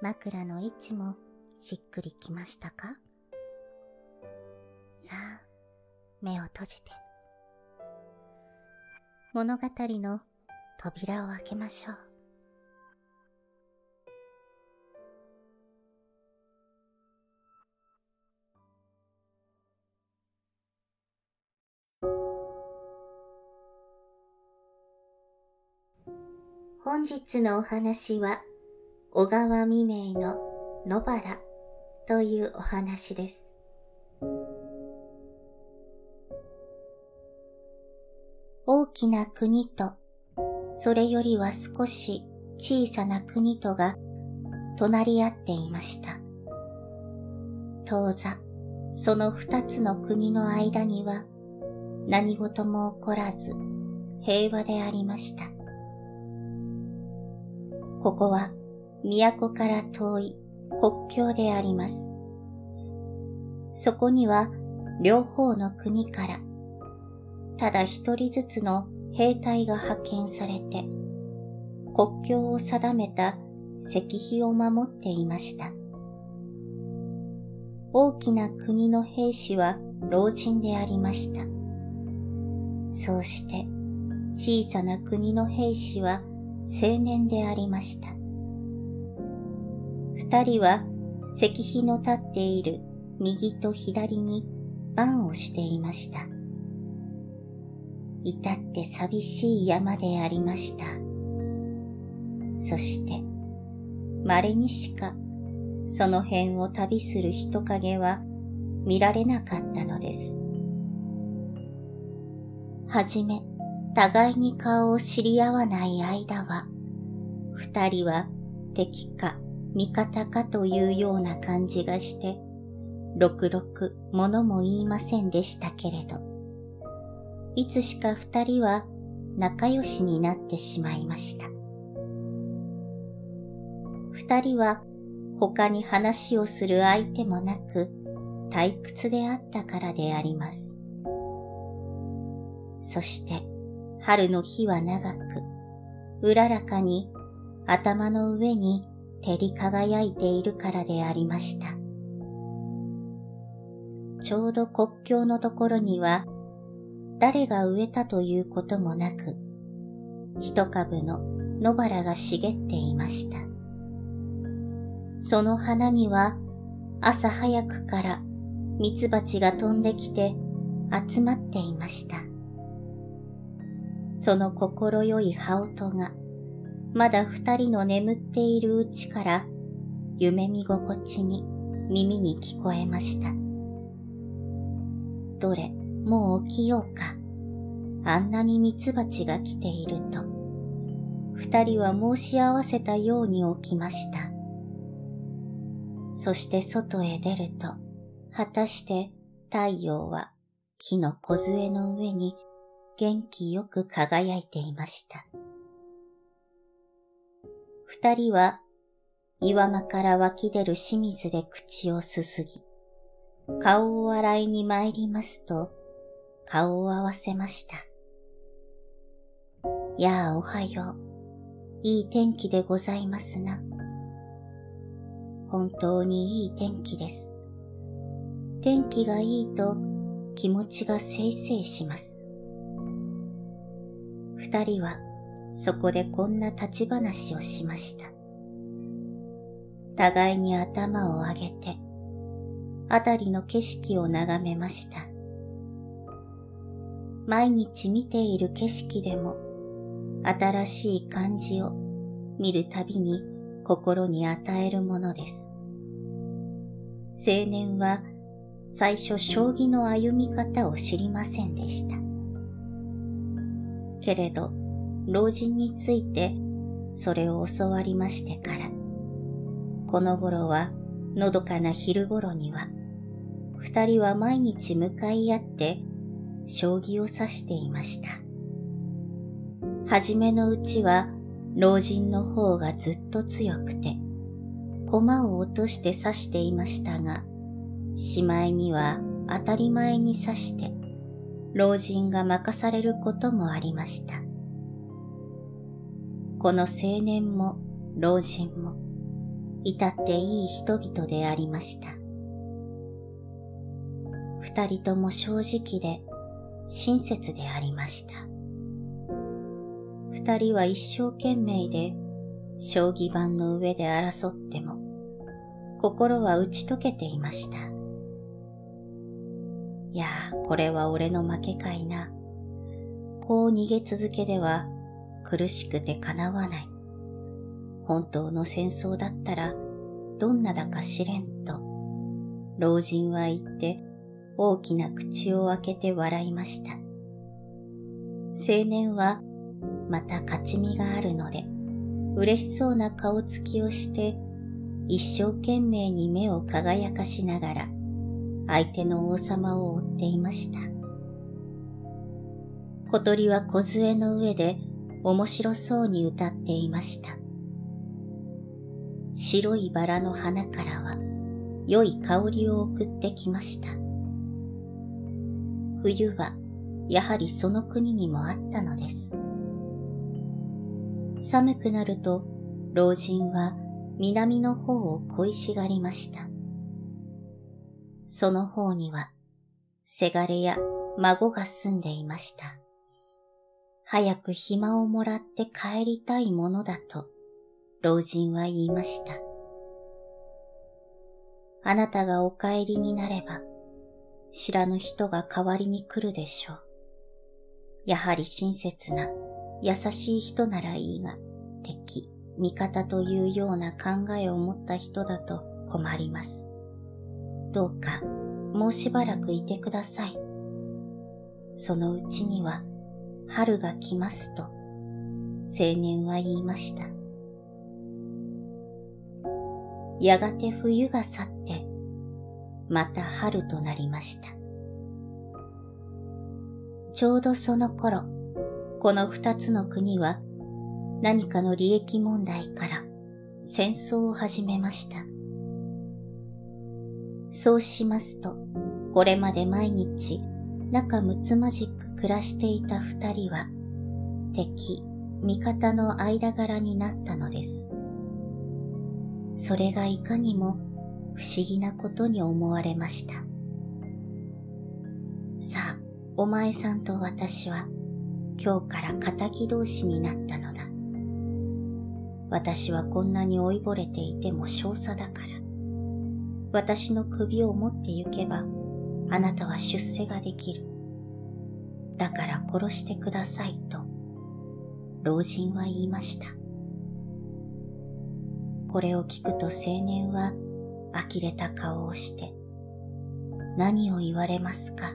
枕の位置もしっくりきましたか？さあ、目を閉じて。物語の扉を開けましょう。本日のお話は、小川未明の野原というお話です。大きな国と、それよりは少し小さな国とが隣り合っていました。当座、その二つの国の間には何事も起こらず平和でありました。ここは都から遠い国境であります。そこには両方の国からただ一人ずつの兵隊が派遣されて国境を定めた石碑を守っていました。大きな国の兵士は老人でありました。そうして小さな国の兵士は青年でありました。二人は石碑の立っている右と左に番をしていました。至って寂しい山でありました。そして、稀にしかその辺を旅する人影は見られなかったのです。はじめ、互いに顔を知り合わない間は、二人は敵か味方かというような感じがして、ろくろく物も言いませんでしたけれど、いつしか二人は仲良しになってしまいました。二人は他に話をする相手もなく退屈であったからであります。そして春の日は長く、うららかに頭の上に照り輝いているからでありました。ちょうど国境のところには、誰が植えたということもなく、一株の野原が茂っていました。その花には朝早くから蜜蜂が飛んできて集まっていました。その心よい羽音がまだ二人の眠っているうちから夢見心地に耳に聞こえました。どれ、もう起きようか。あんなに蜜蜂が来ていると、二人は申し合わせたように起きました。そして外へ出ると、果たして太陽は木の梢の上に元気よく輝いていました。二人は岩間から湧き出る清水で口をすすぎ、顔を洗いに参りますと、顔を合わせました。やあ、おはよう。いい天気でございますな。本当にいい天気です。天気がいいと気持ちがせいせいします。二人はそこでこんな立ち話をしました。互いに頭を上げて、あたりの景色を眺めました。毎日見ている景色でも、新しい感じを見るたびに心に与えるものです。青年は最初将棋の歩み方を知りませんでした。けれど、老人についてそれを教わりましてから、この頃はのどかな昼頃には、二人は毎日向かい合って将棋を指していました。はじめのうちは老人の方がずっと強くて、駒を落として指していましたが、しまいには当たり前に指して、老人が任されることもありました。この青年も老人も、至っていい人々でありました。二人とも正直で親切でありました。二人は一生懸命で将棋盤の上で争っても心は打ち解けていました。いやこれは俺の負けかいな。こう逃げ続けでは苦しくて叶わない。本当の戦争だったらどんなだか知れんと、老人は言って大きな口を開けて笑いました。青年はまた勝ち身があるので、嬉しそうな顔つきをして一生懸命に目を輝かしながら相手の王様を追っていました。小鳥は小杖の上で面白そうに歌っていました。白いバラの花からは良い香りを送ってきました。冬はやはりその国にもあったのです。寒くなると老人は南の方を恋しがりました。その方にはせがれや孫が住んでいました。早く暇をもらって帰りたいものだと老人は言いました。あなたがお帰りになれば知らぬ人が代わりに来るでしょう。やはり親切な優しい人ならいいが敵、味方というような考えを持った人だと困ります。どうかもうしばらくいてください。そのうちには春が来ますと、青年は言いました。やがて冬が去って、また春となりました。ちょうどその頃、この二つの国は何かの利益問題から戦争を始めました。そうしますと、これまで毎日仲睦まじく暮らしていた二人は敵、味方の間柄になったのです。それがいかにも不思議なことに思われました。さあ、お前さんと私は今日から仇同士になったのだ。私はこんなに老いぼれていても少佐だから。私の首を持って行けば、あなたは出世ができる。だから殺してくださいと、老人は言いました。これを聞くと青年は呆れた顔をして、何を言われますか？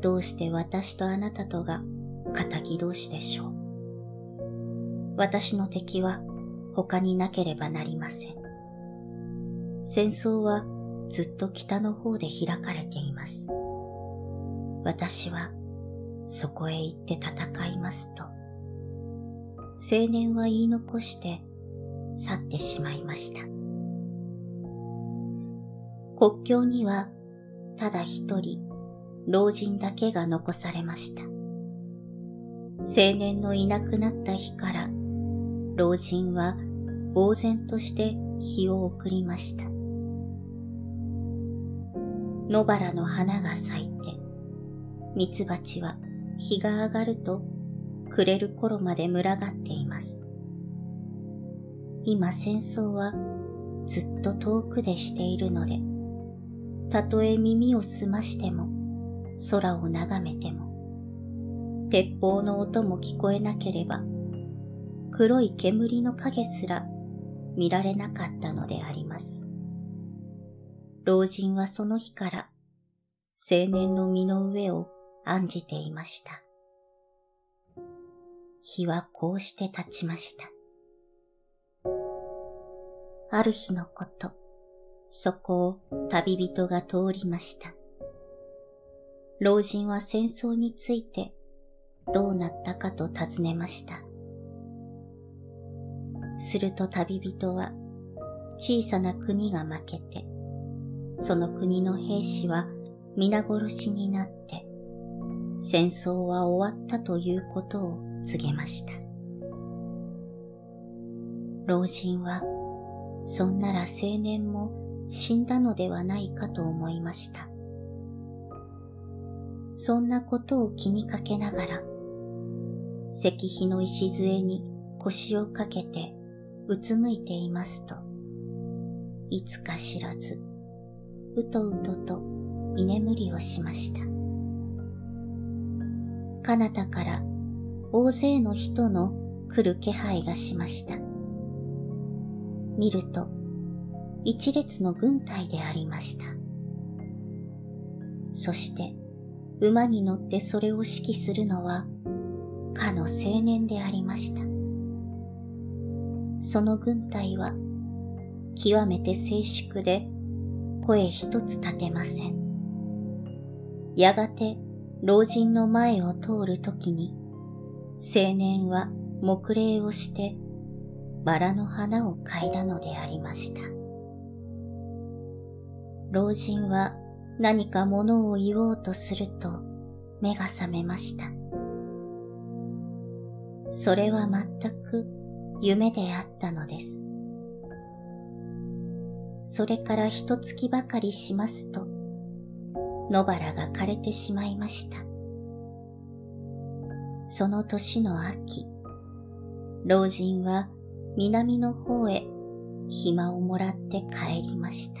どうして私とあなたとが仇同士でしょう？私の敵は他になければなりません。戦争はずっと北の方で開かれています。私はそこへ行って戦いますと、青年は言い残して去ってしまいました。国境にはただ一人老人だけが残されました。青年のいなくなった日から老人は呆然として日を送りました。野原の花が咲いて、蜜蜂は日が上がると暮れる頃まで群がっています。今戦争はずっと遠くでしているので、たとえ耳を澄ましても、空を眺めても、鉄砲の音も聞こえなければ、黒い煙の影すら見られなかったのであります。老人はその日から青年の身の上を案じていました。日はこうして立ちました。ある日のこと、そこを旅人が通りました。老人は戦争についてどうなったかと尋ねました。すると旅人は小さな国が負けて、その国の兵士は皆殺しになって、戦争は終わったということを告げました。老人は、そんなら青年も死んだのではないかと思いました。そんなことを気にかけながら、石碑の礎に腰をかけてうつむいていますと、いつか知らず、うとうとと居眠りをしました。彼方から大勢の人の来る気配がしました。見ると、一列の軍隊でありました。そして、馬に乗ってそれを指揮するのは、かの青年でありました。その軍隊は、極めて静粛で、声一つ立てません。やがて、老人の前を通るときに、青年は木礼をして、バラの花を嗅いだのでありました。老人は何か物を言おうとすると目が覚めました。それは全く夢であったのです。それから一月ばかりしますと、野原が枯れてしまいました。その年の秋、老人は南の方へ暇をもらって帰りました。